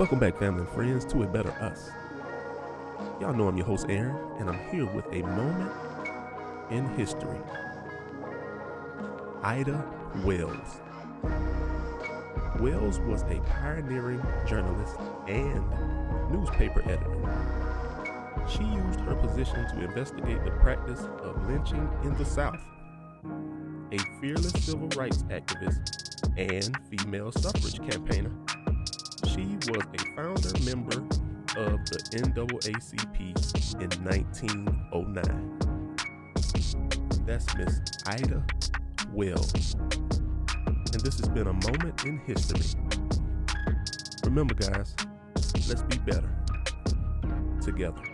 Welcome back, family and friends, to A Better Us. Y'all know I'm your host, Aaron, and I'm here with a moment in history. Ida Wells. Wells was a pioneering journalist and newspaper editor. She used her position to investigate the practice of lynching in the South. A fearless civil rights activist and female suffrage campaigner, she was a founder member of the NAACP in 1909. That's Miss Ida Wells. And this has been a moment in history. Remember, guys, let's be better together.